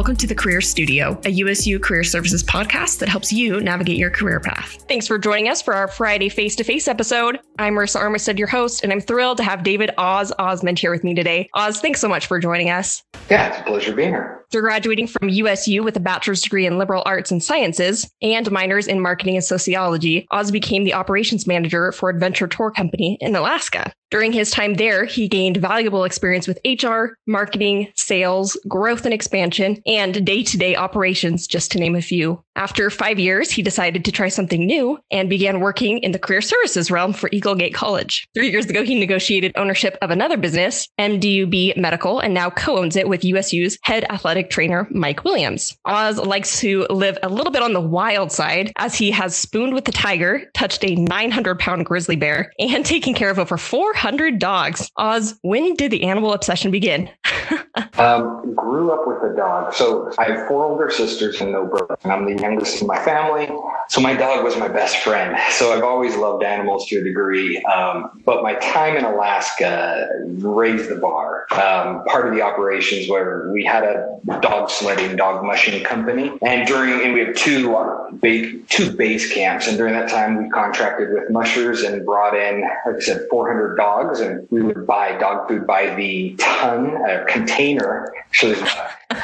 Welcome to the Career Studio, a USU career services podcast that helps you navigate your career path. Thanks for joining us for our Friday face to face episode. I'm Marissa Armistead, your host, and I'm thrilled to have David Oz Osmond here with me today. Oz, thanks so much for joining us. Yeah, it's a pleasure being here. After graduating from USU with a bachelor's degree in liberal arts and sciences and minors in marketing and sociology, Oz became the operations manager for Adventure Tour Company in Alaska. During his time there, he gained valuable experience with HR, marketing, sales, growth and expansion, and day to day operations, just to name a few. After five years, he decided to try something new and began working in the career services realm for Eagle Gate College. Three years ago, he negotiated ownership of another business, MDUB Medical, and now co owns it with USU's head athletic trainer, Mike Williams. Oz likes to live a little bit on the wild side as he has spooned with the tiger, touched a 900 pound grizzly bear, and taken care of over 400 dogs. Oz, when did the animal obsession begin? um, grew up with a dog. So I have four older sisters and no brothers, and I'm the youngest in my family. So my dog was my best friend. So I've always loved animals to a degree. Um, but my time in Alaska raised the bar. Um, part of the operations where we had a dog sledding, dog mushing company, and during and we have two uh, big two base camps, and during that time we contracted with mushers and brought in, like I said, 400 dogs, and we would buy dog food by the ton, a container. So there's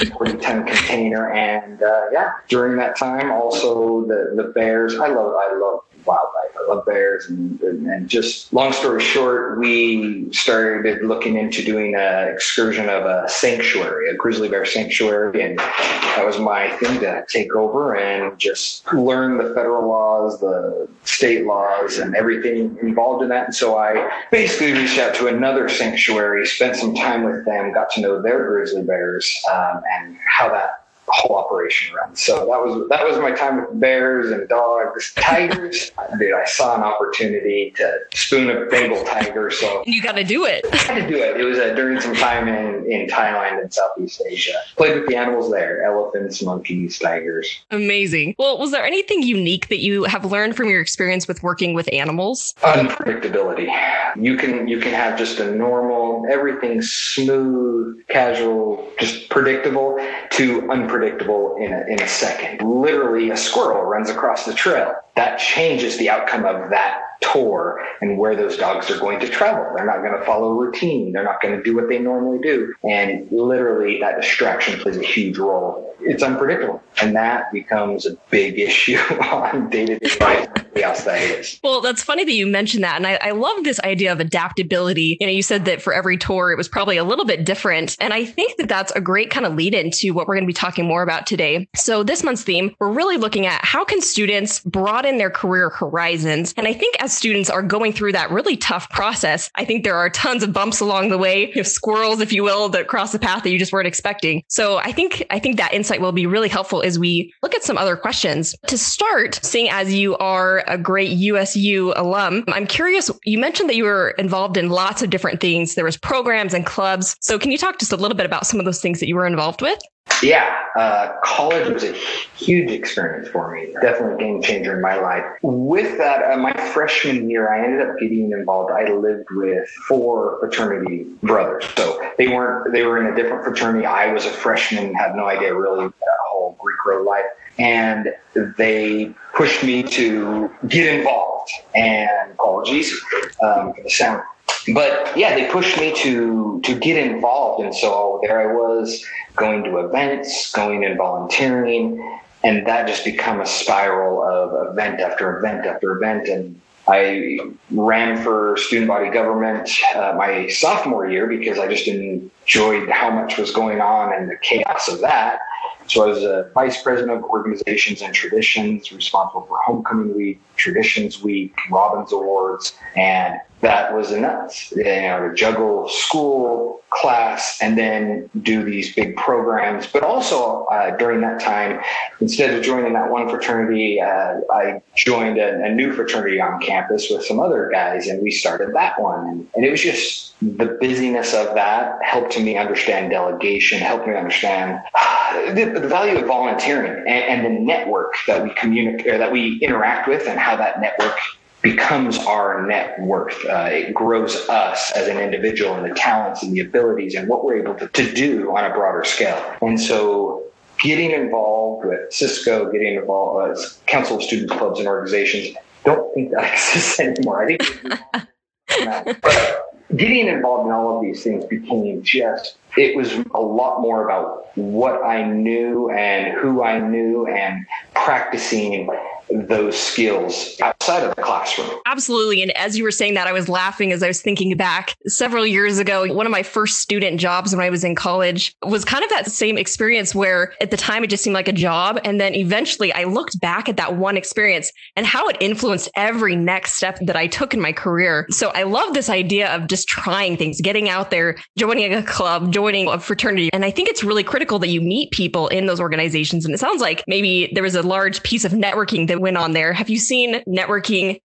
40 ton container, and uh, yeah, during that time also the the bears. I love I love wildlife. I love bears, and, and, just long story short, we started looking into doing an excursion of a sanctuary, a grizzly bear sanctuary, and that was my thing to take over and just learn the federal laws, the state laws, and everything involved in that. And so I basically reached out to another sanctuary, spent some time with them, got to know their grizzly bears, um, and how that whole operation run. So that was that was my time with bears and dogs, tigers. Dude, I saw an opportunity to spoon a Bengal tiger. So you got to do it. I had to do it. It was uh, during some time in in Thailand and Southeast Asia. Played with the animals there: elephants, monkeys, tigers. Amazing. Well, was there anything unique that you have learned from your experience with working with animals? Unpredictability. You can you can have just a normal, everything smooth, casual, just predictable to unpredictable unpredictable in a, in a second. Literally, a squirrel runs across the trail. That changes the outcome of that tour and where those dogs are going to travel. They're not going to follow routine. They're not going to do what they normally do. And literally, that distraction plays a huge role. It's unpredictable. And that becomes a big issue on day to day life. That is. Well, that's funny that you mentioned that. And I, I love this idea of adaptability. You know, you said that for every tour, it was probably a little bit different. And I think that that's a great kind of lead into what we're going to be talking more about today. So, this month's theme, we're really looking at how can students broaden their career horizons. And I think as students are going through that really tough process, I think there are tons of bumps along the way, you squirrels, if you will, that cross the path that you just weren't expecting. So I think I think that insight will be really helpful as we look at some other questions. To start, seeing as you are a great USU alum, I'm curious, you mentioned that you were involved in lots of different things. There was programs and clubs. So can you talk just a little bit about some of those things that you were involved with? Yeah, uh, college was a huge experience for me. Definitely a game changer in my life. With that, uh, my freshman year, I ended up getting involved. I lived with four fraternity brothers, so they weren't. They were in a different fraternity. I was a freshman, had no idea really that whole Greek road life, and they pushed me to get involved. And apologies um, for the sound but yeah, they pushed me to to get involved, and so there I was going to events, going and volunteering, and that just become a spiral of event after event after event. And I ran for student body government uh, my sophomore year because I just enjoyed how much was going on and the chaos of that. So I was a vice president of organizations and traditions, responsible for homecoming week, traditions week, Robins Awards, and that was nuts. You know, to juggle school, class, and then do these big programs. But also uh, during that time, instead of joining that one fraternity, uh, I joined a, a, new fraternity on campus with some other guys, and we started that one. And, and it was just the busyness of that helped me understand delegation, helped me understand uh, the, the, value of volunteering and, and the network that we communicate, that we interact with, and how that network becomes our net worth. Uh, it grows us as an individual and the talents and the abilities and what we're able to, to do on a broader scale. And so getting involved with Cisco, getting involved with Council of Students Clubs and organizations. Don't think that exists anymore. I think getting involved in all of these things became just it was a lot more about what I knew and who I knew and practicing those skills outside of the classroom. Absolutely. And as you were saying that, I was laughing as I was thinking back several years ago. One of my first student jobs when I was in college was kind of that same experience where at the time it just seemed like a job. And then eventually I looked back at that one experience and how it influenced every next step that I took in my career. So I love this idea of just trying things, getting out there, joining a club, joining a fraternity. And I think it's really critical that you meet people in those organizations. And it sounds like maybe there was a large piece of networking that went on there. Have you seen networking?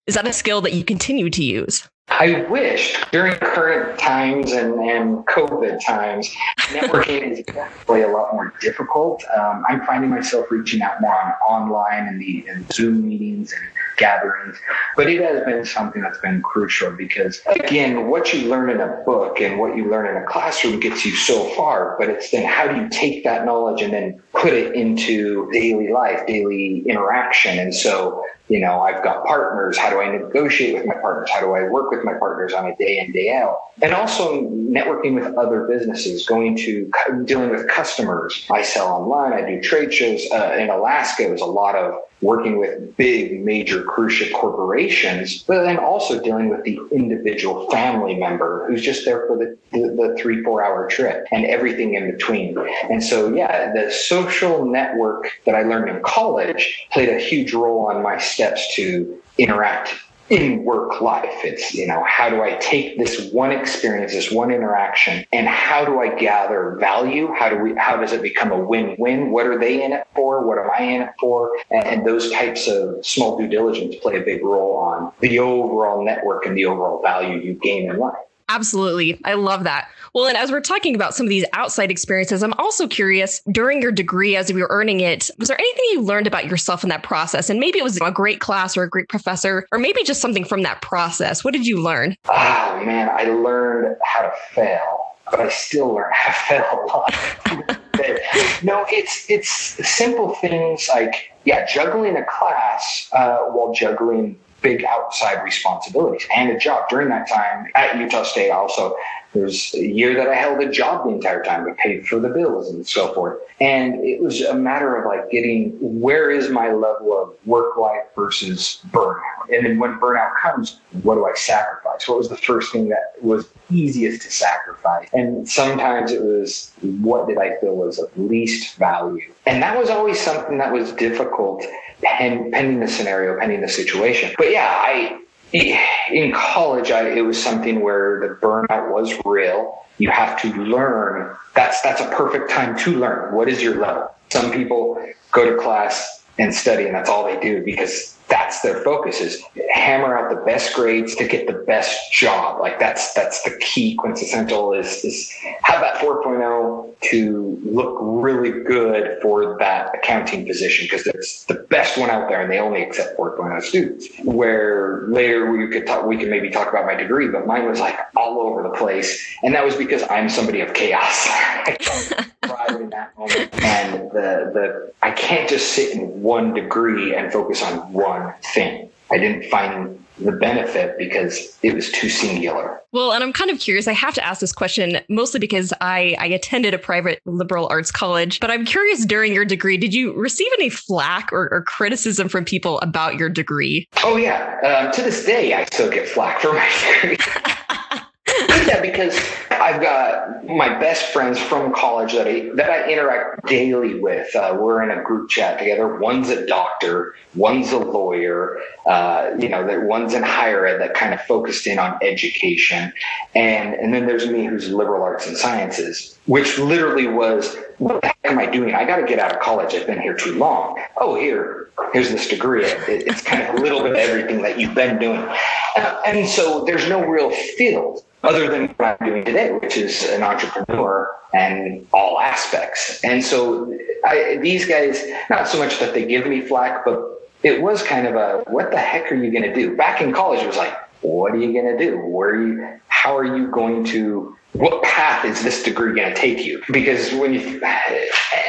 Is that a skill that you continue to use? I wish during current times and, and COVID times, networking is definitely a lot more difficult. Um, I'm finding myself reaching out more on online and the and Zoom meetings and gatherings, but it has been something that's been crucial because again, what you learn in a book and what you learn in a classroom gets you so far, but it's then how do you take that knowledge and then put it into daily life, daily interaction. And so you know, I've got partners. How do I negotiate with my partners? How do I work with my partners on a day in, day out? And also networking with other businesses, going to dealing with customers. I sell online. I do trade shows. Uh, in Alaska, it was a lot of working with big major cruise ship corporations, but then also dealing with the individual family member who's just there for the, the, the, three, four hour trip and everything in between. And so, yeah, the social network that I learned in college played a huge role on my steps to interact in work life. It's, you know, how do I take this one experience, this one interaction, and how do I gather value? How do we, how does it become a win-win? What are they in it for? What am I in it for? And, and those types of small due diligence play a big role on the overall network and the overall value you gain in life. Absolutely. I love that. Well, and as we're talking about some of these outside experiences, I'm also curious during your degree as you were earning it, was there anything you learned about yourself in that process? And maybe it was a great class or a great professor, or maybe just something from that process. What did you learn? Oh, man, I learned how to fail, but I still learn how to fail a lot. no, it's it's simple things like yeah, juggling a class uh, while juggling big outside responsibilities and a job. During that time at Utah State, also there's a year that I held a job the entire time, but paid for the bills and so forth. And it was a matter of like getting where is my level of work life versus burnout. And then when burnout comes, what do I sacrifice? What was the first thing that was easiest to sacrifice? And sometimes it was what did I feel was of least value? And that was always something that was difficult pending the scenario, pending the situation. But yeah, I in college, I, it was something where the burnout was real. You have to learn. That's that's a perfect time to learn. What is your level? Some people go to class and study, and that's all they do because that's their focus is hammer out the best grades to get the best job. Like that's that's the key quintessential is is have that 4.0 to look really good for that accounting position because it's the best one out there and they only accept 4.0 students. Where later we could talk we can maybe talk about my degree, but mine was like all over the place. And that was because I'm somebody of chaos. thrive in that moment. And the the I can't just sit in one degree and focus on one thing. I didn't find the benefit because it was too singular. Well, and I'm kind of curious. I have to ask this question mostly because I, I attended a private liberal arts college, but I'm curious during your degree, did you receive any flack or, or criticism from people about your degree? Oh, yeah. Um, to this day, I still get flack for my degree. yeah, because I've got my best friends from college that I that I interact daily with. Uh, we're in a group chat together. One's a doctor, one's a lawyer. Uh, you know, that one's in higher ed that kind of focused in on education, and and then there's me who's liberal arts and sciences, which literally was what the heck am I doing? I got to get out of college. I've been here too long. Oh, here, here's this degree. It, it's kind of a little bit of everything that you've been doing, uh, and so there's no real field other than what I'm doing today, which is an entrepreneur and all aspects. And so I, these guys, not so much that they give me flack, but it was kind of a, what the heck are you going to do? Back in college, it was like, what are you going to do? Where are you, how are you going to, what path is this degree going to take you? Because when you,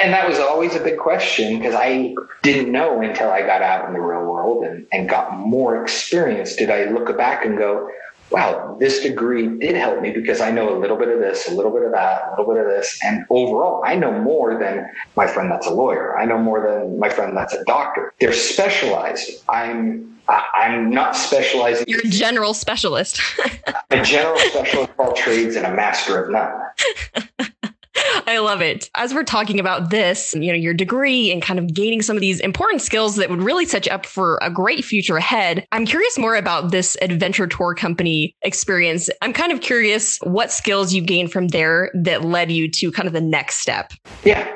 and that was always a big question because I didn't know until I got out in the real world and, and got more experience. Did I look back and go, wow, this degree did help me because I know a little bit of this, a little bit of that, a little bit of this. And overall, I know more than my friend that's a lawyer. I know more than my friend that's a doctor. They're specialized. I'm I'm not specializing. You're a general specialist. a general specialist of all trades and a master of none. I love it. As we're talking about this, you know, your degree and kind of gaining some of these important skills that would really set you up for a great future ahead, I'm curious more about this adventure tour company experience. I'm kind of curious what skills you gained from there that led you to kind of the next step. Yeah.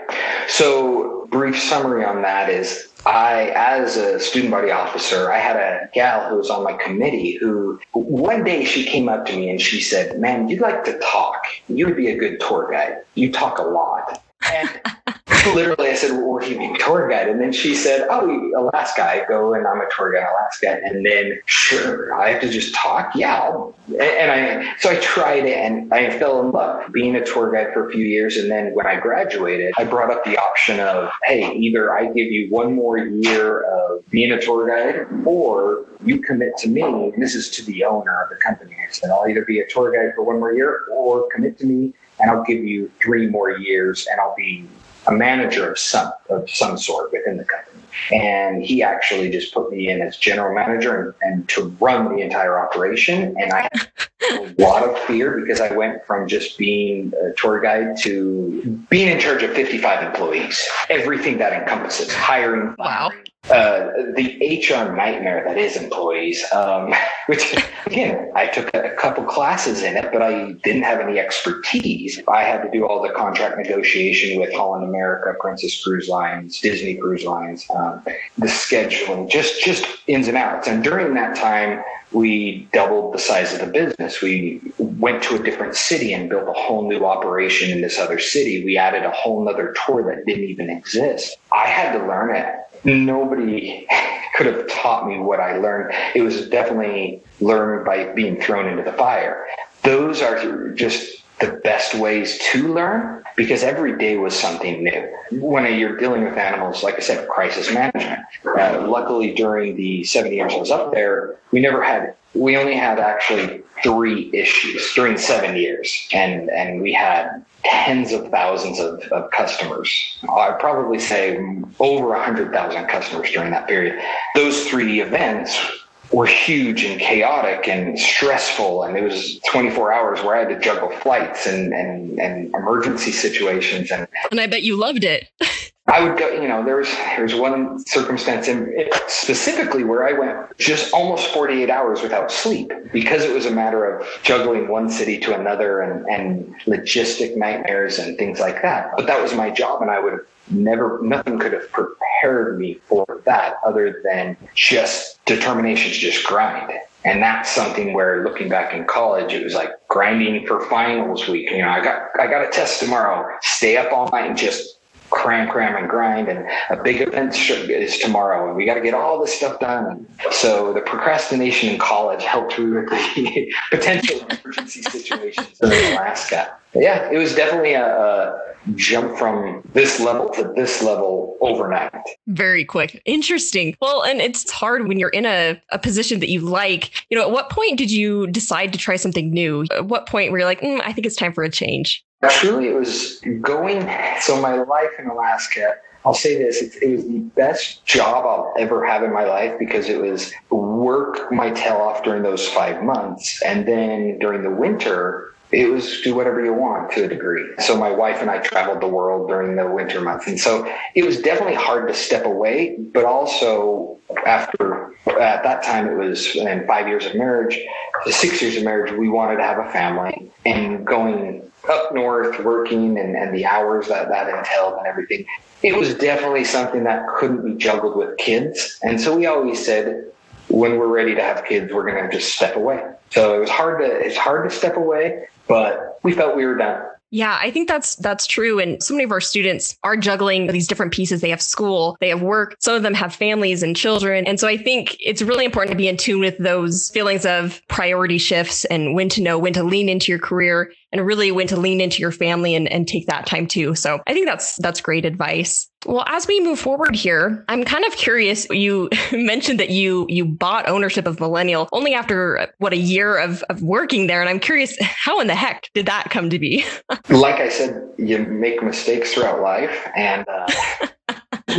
So, brief summary on that is I, as a student body officer, I had a gal who was on my committee who one day she came up to me and she said, Man, you'd like to talk. You would be a good tour guide. You talk a lot. And literally, I said, well, "Where do you mean tour guide?" And then she said, "Oh, Alaska. I go and I'm a tour guide in Alaska." And then, sure, I have to just talk. Yeah, and I so I tried it and I fell in love being a tour guide for a few years. And then when I graduated, I brought up the option of, "Hey, either I give you one more year of being a tour guide, or you commit to me." And this is to the owner of the company. I said, "I'll either be a tour guide for one more year, or commit to me." And I'll give you three more years and I'll be a manager of some of some sort within the company. And he actually just put me in as general manager and, and to run the entire operation. And I had a lot of fear because I went from just being a tour guide to being in charge of 55 employees, everything that encompasses hiring, wow uh, the HR nightmare that is employees, um, which again, I took a couple classes in it, but I didn't have any expertise. I had to do all the contract negotiation with Holland America, Princess Cruise Lines, Disney Cruise Lines, um, the scheduling, just just ins and outs. And during that time, we doubled the size of the business. We went to a different city and built a whole new operation in this other city. We added a whole nother tour that didn't even exist. I had to learn it nobody could have taught me what I learned. It was definitely learned by being thrown into the fire. Those are just the best ways to learn because every day was something new. When you're dealing with animals, like I said, crisis management. Uh, luckily, during the seven years I was up there, we never had, we only had actually three issues during seven years. And, and we had tens of thousands of, of customers. I'd probably say over 100,000 customers during that period. Those three events were huge and chaotic and stressful. And it was 24 hours where I had to juggle flights and, and, and emergency situations. And, and I bet you loved it. I would go, you know, there was, there was one circumstance in specifically where I went just almost 48 hours without sleep because it was a matter of juggling one city to another and, and logistic nightmares and things like that. But that was my job and I would have never, nothing could have prepared me for that other than just determination to just grind. And that's something where looking back in college, it was like grinding for finals week. You know, I got, I got a test tomorrow, stay up all night and just cram, cram, and grind. And a big event is tomorrow, and we got to get all this stuff done. And so the procrastination in college helped me with the potential emergency situations in Alaska. Yeah, it was definitely a, a jump from this level to this level overnight. Very quick. Interesting. Well, and it's hard when you're in a, a position that you like. You know, at what point did you decide to try something new? At what point were you like, mm, I think it's time for a change? Truly, it was going. So, my life in Alaska, I'll say this it, it, was the best job I'll ever have in my life because it was work my tail off during those five months. And then during the winter, it was do whatever you want to a degree. So my wife and I traveled the world during the winter months. And so it was definitely hard to step away, but also after at that time it was in five years of marriage, six years of marriage, we wanted to have a family and going up north working and, and the hours that that entailed and everything. It was definitely something that couldn't be juggled with kids. And so we always said, when we're ready to have kids, we're going to just step away. So it was hard to, it's hard to step away, but we felt we were done. Yeah, I think that's that's true. And so many of our students are juggling these different pieces. They have school, they have work, some of them have families and children. And so I think it's really important to be in tune with those feelings of priority shifts and when to know when to lean into your career and really when to lean into your family and, and take that time too. So I think that's that's great advice. Well, as we move forward here, I'm kind of curious. You mentioned that you you bought ownership of Millennial only after what a year of, of working there, and I'm curious how in the heck did that come to be? like I said, you make mistakes throughout life, and uh,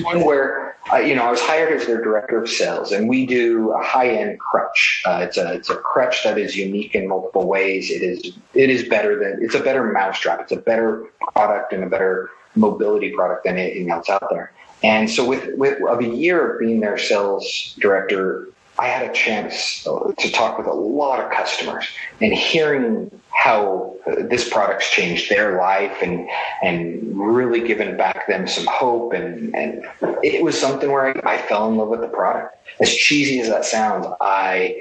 one where uh, you know I was hired as their director of sales, and we do a high end crutch. Uh, it's a it's a crutch that is unique in multiple ways. It is it is better than it's a better mousetrap. It's a better product and a better mobility product than anything else out there. And so with with of a year of being their sales director, I had a chance to talk with a lot of customers and hearing how this product's changed their life and and really given back them some hope and and it was something where I, I fell in love with the product. As cheesy as that sounds, I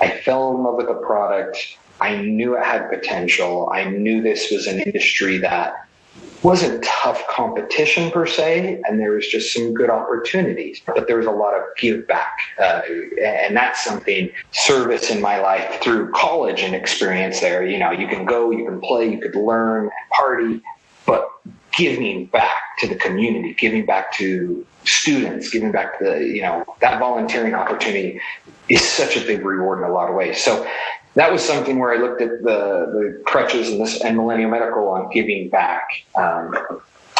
I fell in love with the product. I knew it had potential. I knew this was an industry that wasn't tough competition per se, and there was just some good opportunities. But there was a lot of give back, uh, and that's something service in my life through college and experience. There, you know, you can go, you can play, you could learn, party, but giving back to the community, giving back to students, giving back to the, you know, that volunteering opportunity is such a big reward in a lot of ways. So that was something where I looked at the, the crutches and this and Millennial Medical on giving back. Um,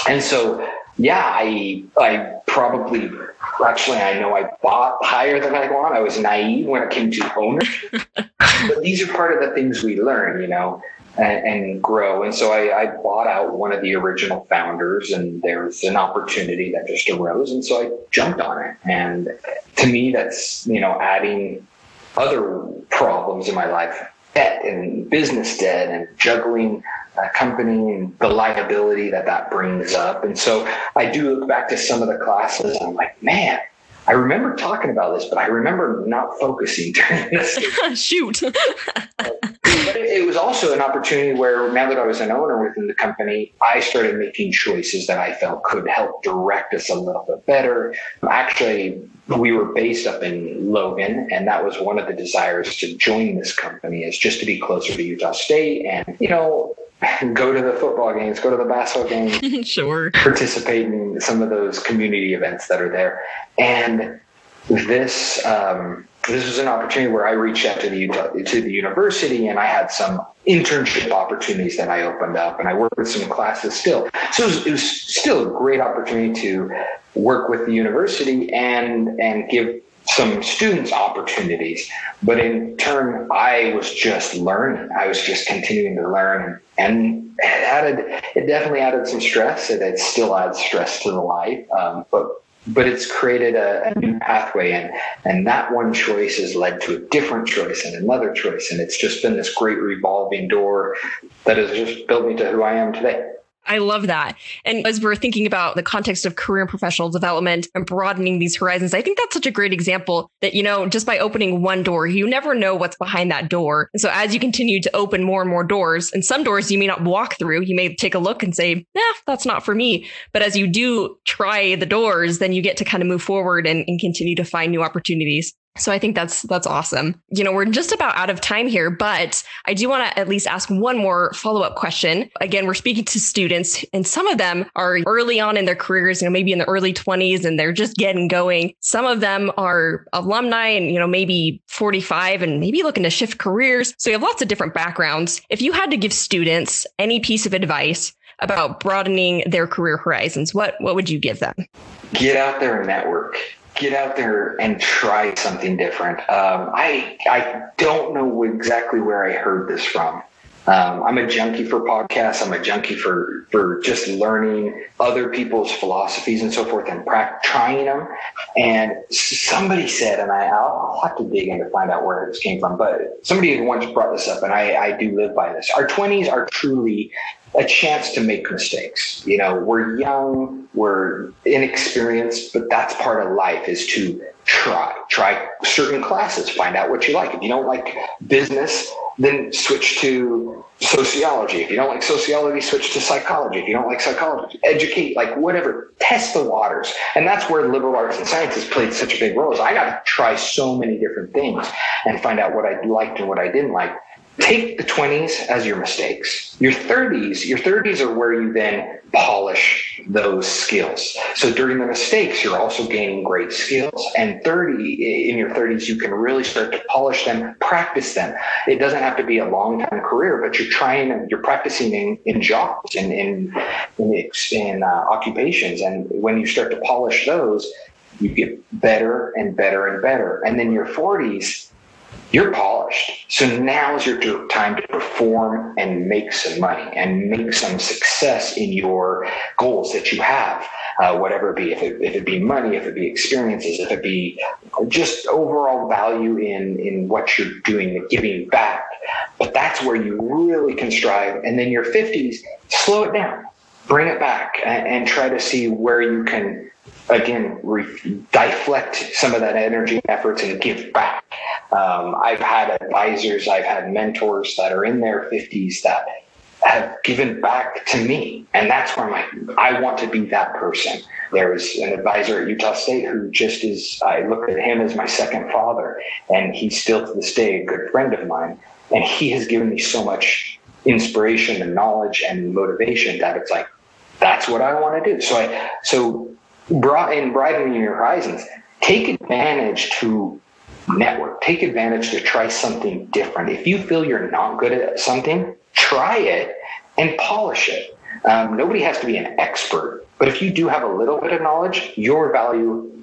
and so, yeah, I, I probably, actually, I know I bought higher than I want. I was naive when it came to ownership, but these are part of the things we learn, you know, and, and grow. And so I, I bought out one of the original founders and there's an opportunity that just arose. And so I jumped on it. And to me, that's, you know, adding other problems in my life debt and business debt and juggling a company and the liability that that brings up. And so I do look back to some of the classes and I'm like, man, I remember talking about this, but I remember not focusing during this. Shoot. it, was also an opportunity where now that I was an owner within the company, I started making choices that I felt could help direct us a little bit better. Actually, we were based up in Logan, and that was one of the desires to join this company is just to be closer to Utah State and, you know, go to the football games, go to the basketball games, sure, participate in some of those community events that are there. And this um, this was an opportunity where I reached out to the to the university, and I had some internship opportunities that I opened up, and I worked with some classes still. So it was, it was still a great opportunity to work with the university and and give some students opportunities. But in turn, I was just learning. I was just continuing to learn, and it added. It definitely added some stress. It, it still adds stress to the life, um, but but it's created a, a, new pathway and and that one choice has led to a different choice and another choice and it's just been this great revolving door that has just built me to who i am today I love that. And as we're thinking about the context of career and professional development and broadening these horizons, I think that's such a great example that, you know, just by opening one door, you never know what's behind that door. And so as you continue to open more and more doors, and some doors you may not walk through, you may take a look and say, nah, that's not for me. But as you do try the doors, then you get to kind of move forward and, and continue to find new opportunities. So I think that's that's awesome. You know, we're just about out of time here, but I do want to at least ask one more follow-up question. Again, we're speaking to students and some of them are early on in their careers, you know, maybe in the early 20s and they're just getting going. Some of them are alumni and, you know, maybe 45 and maybe looking to shift careers. So you have lots of different backgrounds. If you had to give students any piece of advice about broadening their career horizons, what what would you give them? Get out there and network get out there and try something different. Um, I I don't know exactly where I heard this from. Um, I'm a junkie for podcasts. I'm a junkie for for just learning other people's philosophies and so forth and pra- trying them. And somebody said, and I, will have to dig in to find out where this came from, but somebody once brought this up, and I, I do live by this. Our 20s are truly a chance to make mistakes. You know, we're young, we're inexperienced, but that's part of life is to try. Try certain classes, find out what you like. If you don't like business, then switch to sociology. If you don't like sociology, switch to psychology. If you don't like psychology, educate, like whatever, test the waters. And that's where liberal arts and sciences played such a big role. Is I got to try so many different things and find out what I liked and what I didn't like take the 20s as your mistakes. Your 30s, your 30s are where you then polish those skills. So during the mistakes, you're also gaining great skills. And 30, in your 30s, you can really start to polish them, practice them. It doesn't have to be a long time career, but you're trying, you're practicing in, in jobs and in, in, in uh, occupations. And when you start to polish those, you get better and better and better. And then your 40s, you're polished. So now is your time to perform and make some money and make some success in your goals that you have, uh, whatever it be. If it, if it be money, if it be experiences, if it be just overall value in, in what you're doing, giving back. But that's where you really can strive. And then your 50s, slow it down, bring it back, and, and try to see where you can again re- deflect some of that energy efforts and give back. Um, i've had advisors i've had mentors that are in their 50s that have given back to me. And that's where my i want to be that person. There was an advisor at utah state who just is i look at him as my second father and he's still to this day a good friend of mine. And he has given me so much inspiration and knowledge and motivation that it's like that's what i want to do. So i so broadening your horizons, take advantage to network, take advantage to try something different. If you feel you're not good at something, try it and polish it. Um, nobody has to be an expert, but if you do have a little bit of knowledge, your value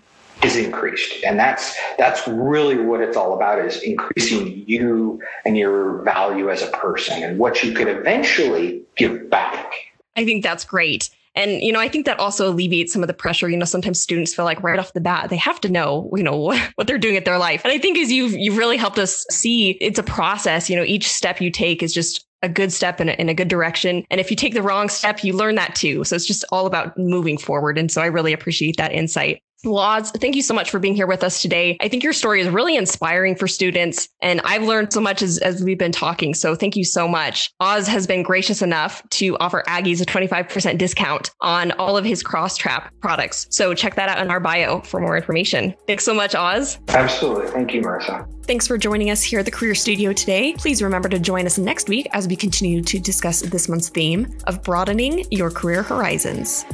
is increased and that's that's really what it's all about is increasing you and your value as a person and what you could eventually give back i think that's great and, you know, I think that also alleviates some of the pressure. You know, sometimes students feel like right off the bat, they have to know, you know, what they're doing at their life. And I think as you've, you've really helped us see it's a process, you know, each step you take is just a good step in a, in a good direction. And if you take the wrong step, you learn that too. So it's just all about moving forward. And so I really appreciate that insight. Oz, thank you so much for being here with us today. I think your story is really inspiring for students, and I've learned so much as, as we've been talking. So thank you so much. Oz has been gracious enough to offer Aggies a 25% discount on all of his Crosstrap products. So check that out in our bio for more information. Thanks so much, Oz. Absolutely. Thank you, Marissa. Thanks for joining us here at the Career Studio today. Please remember to join us next week as we continue to discuss this month's theme of broadening your career horizons.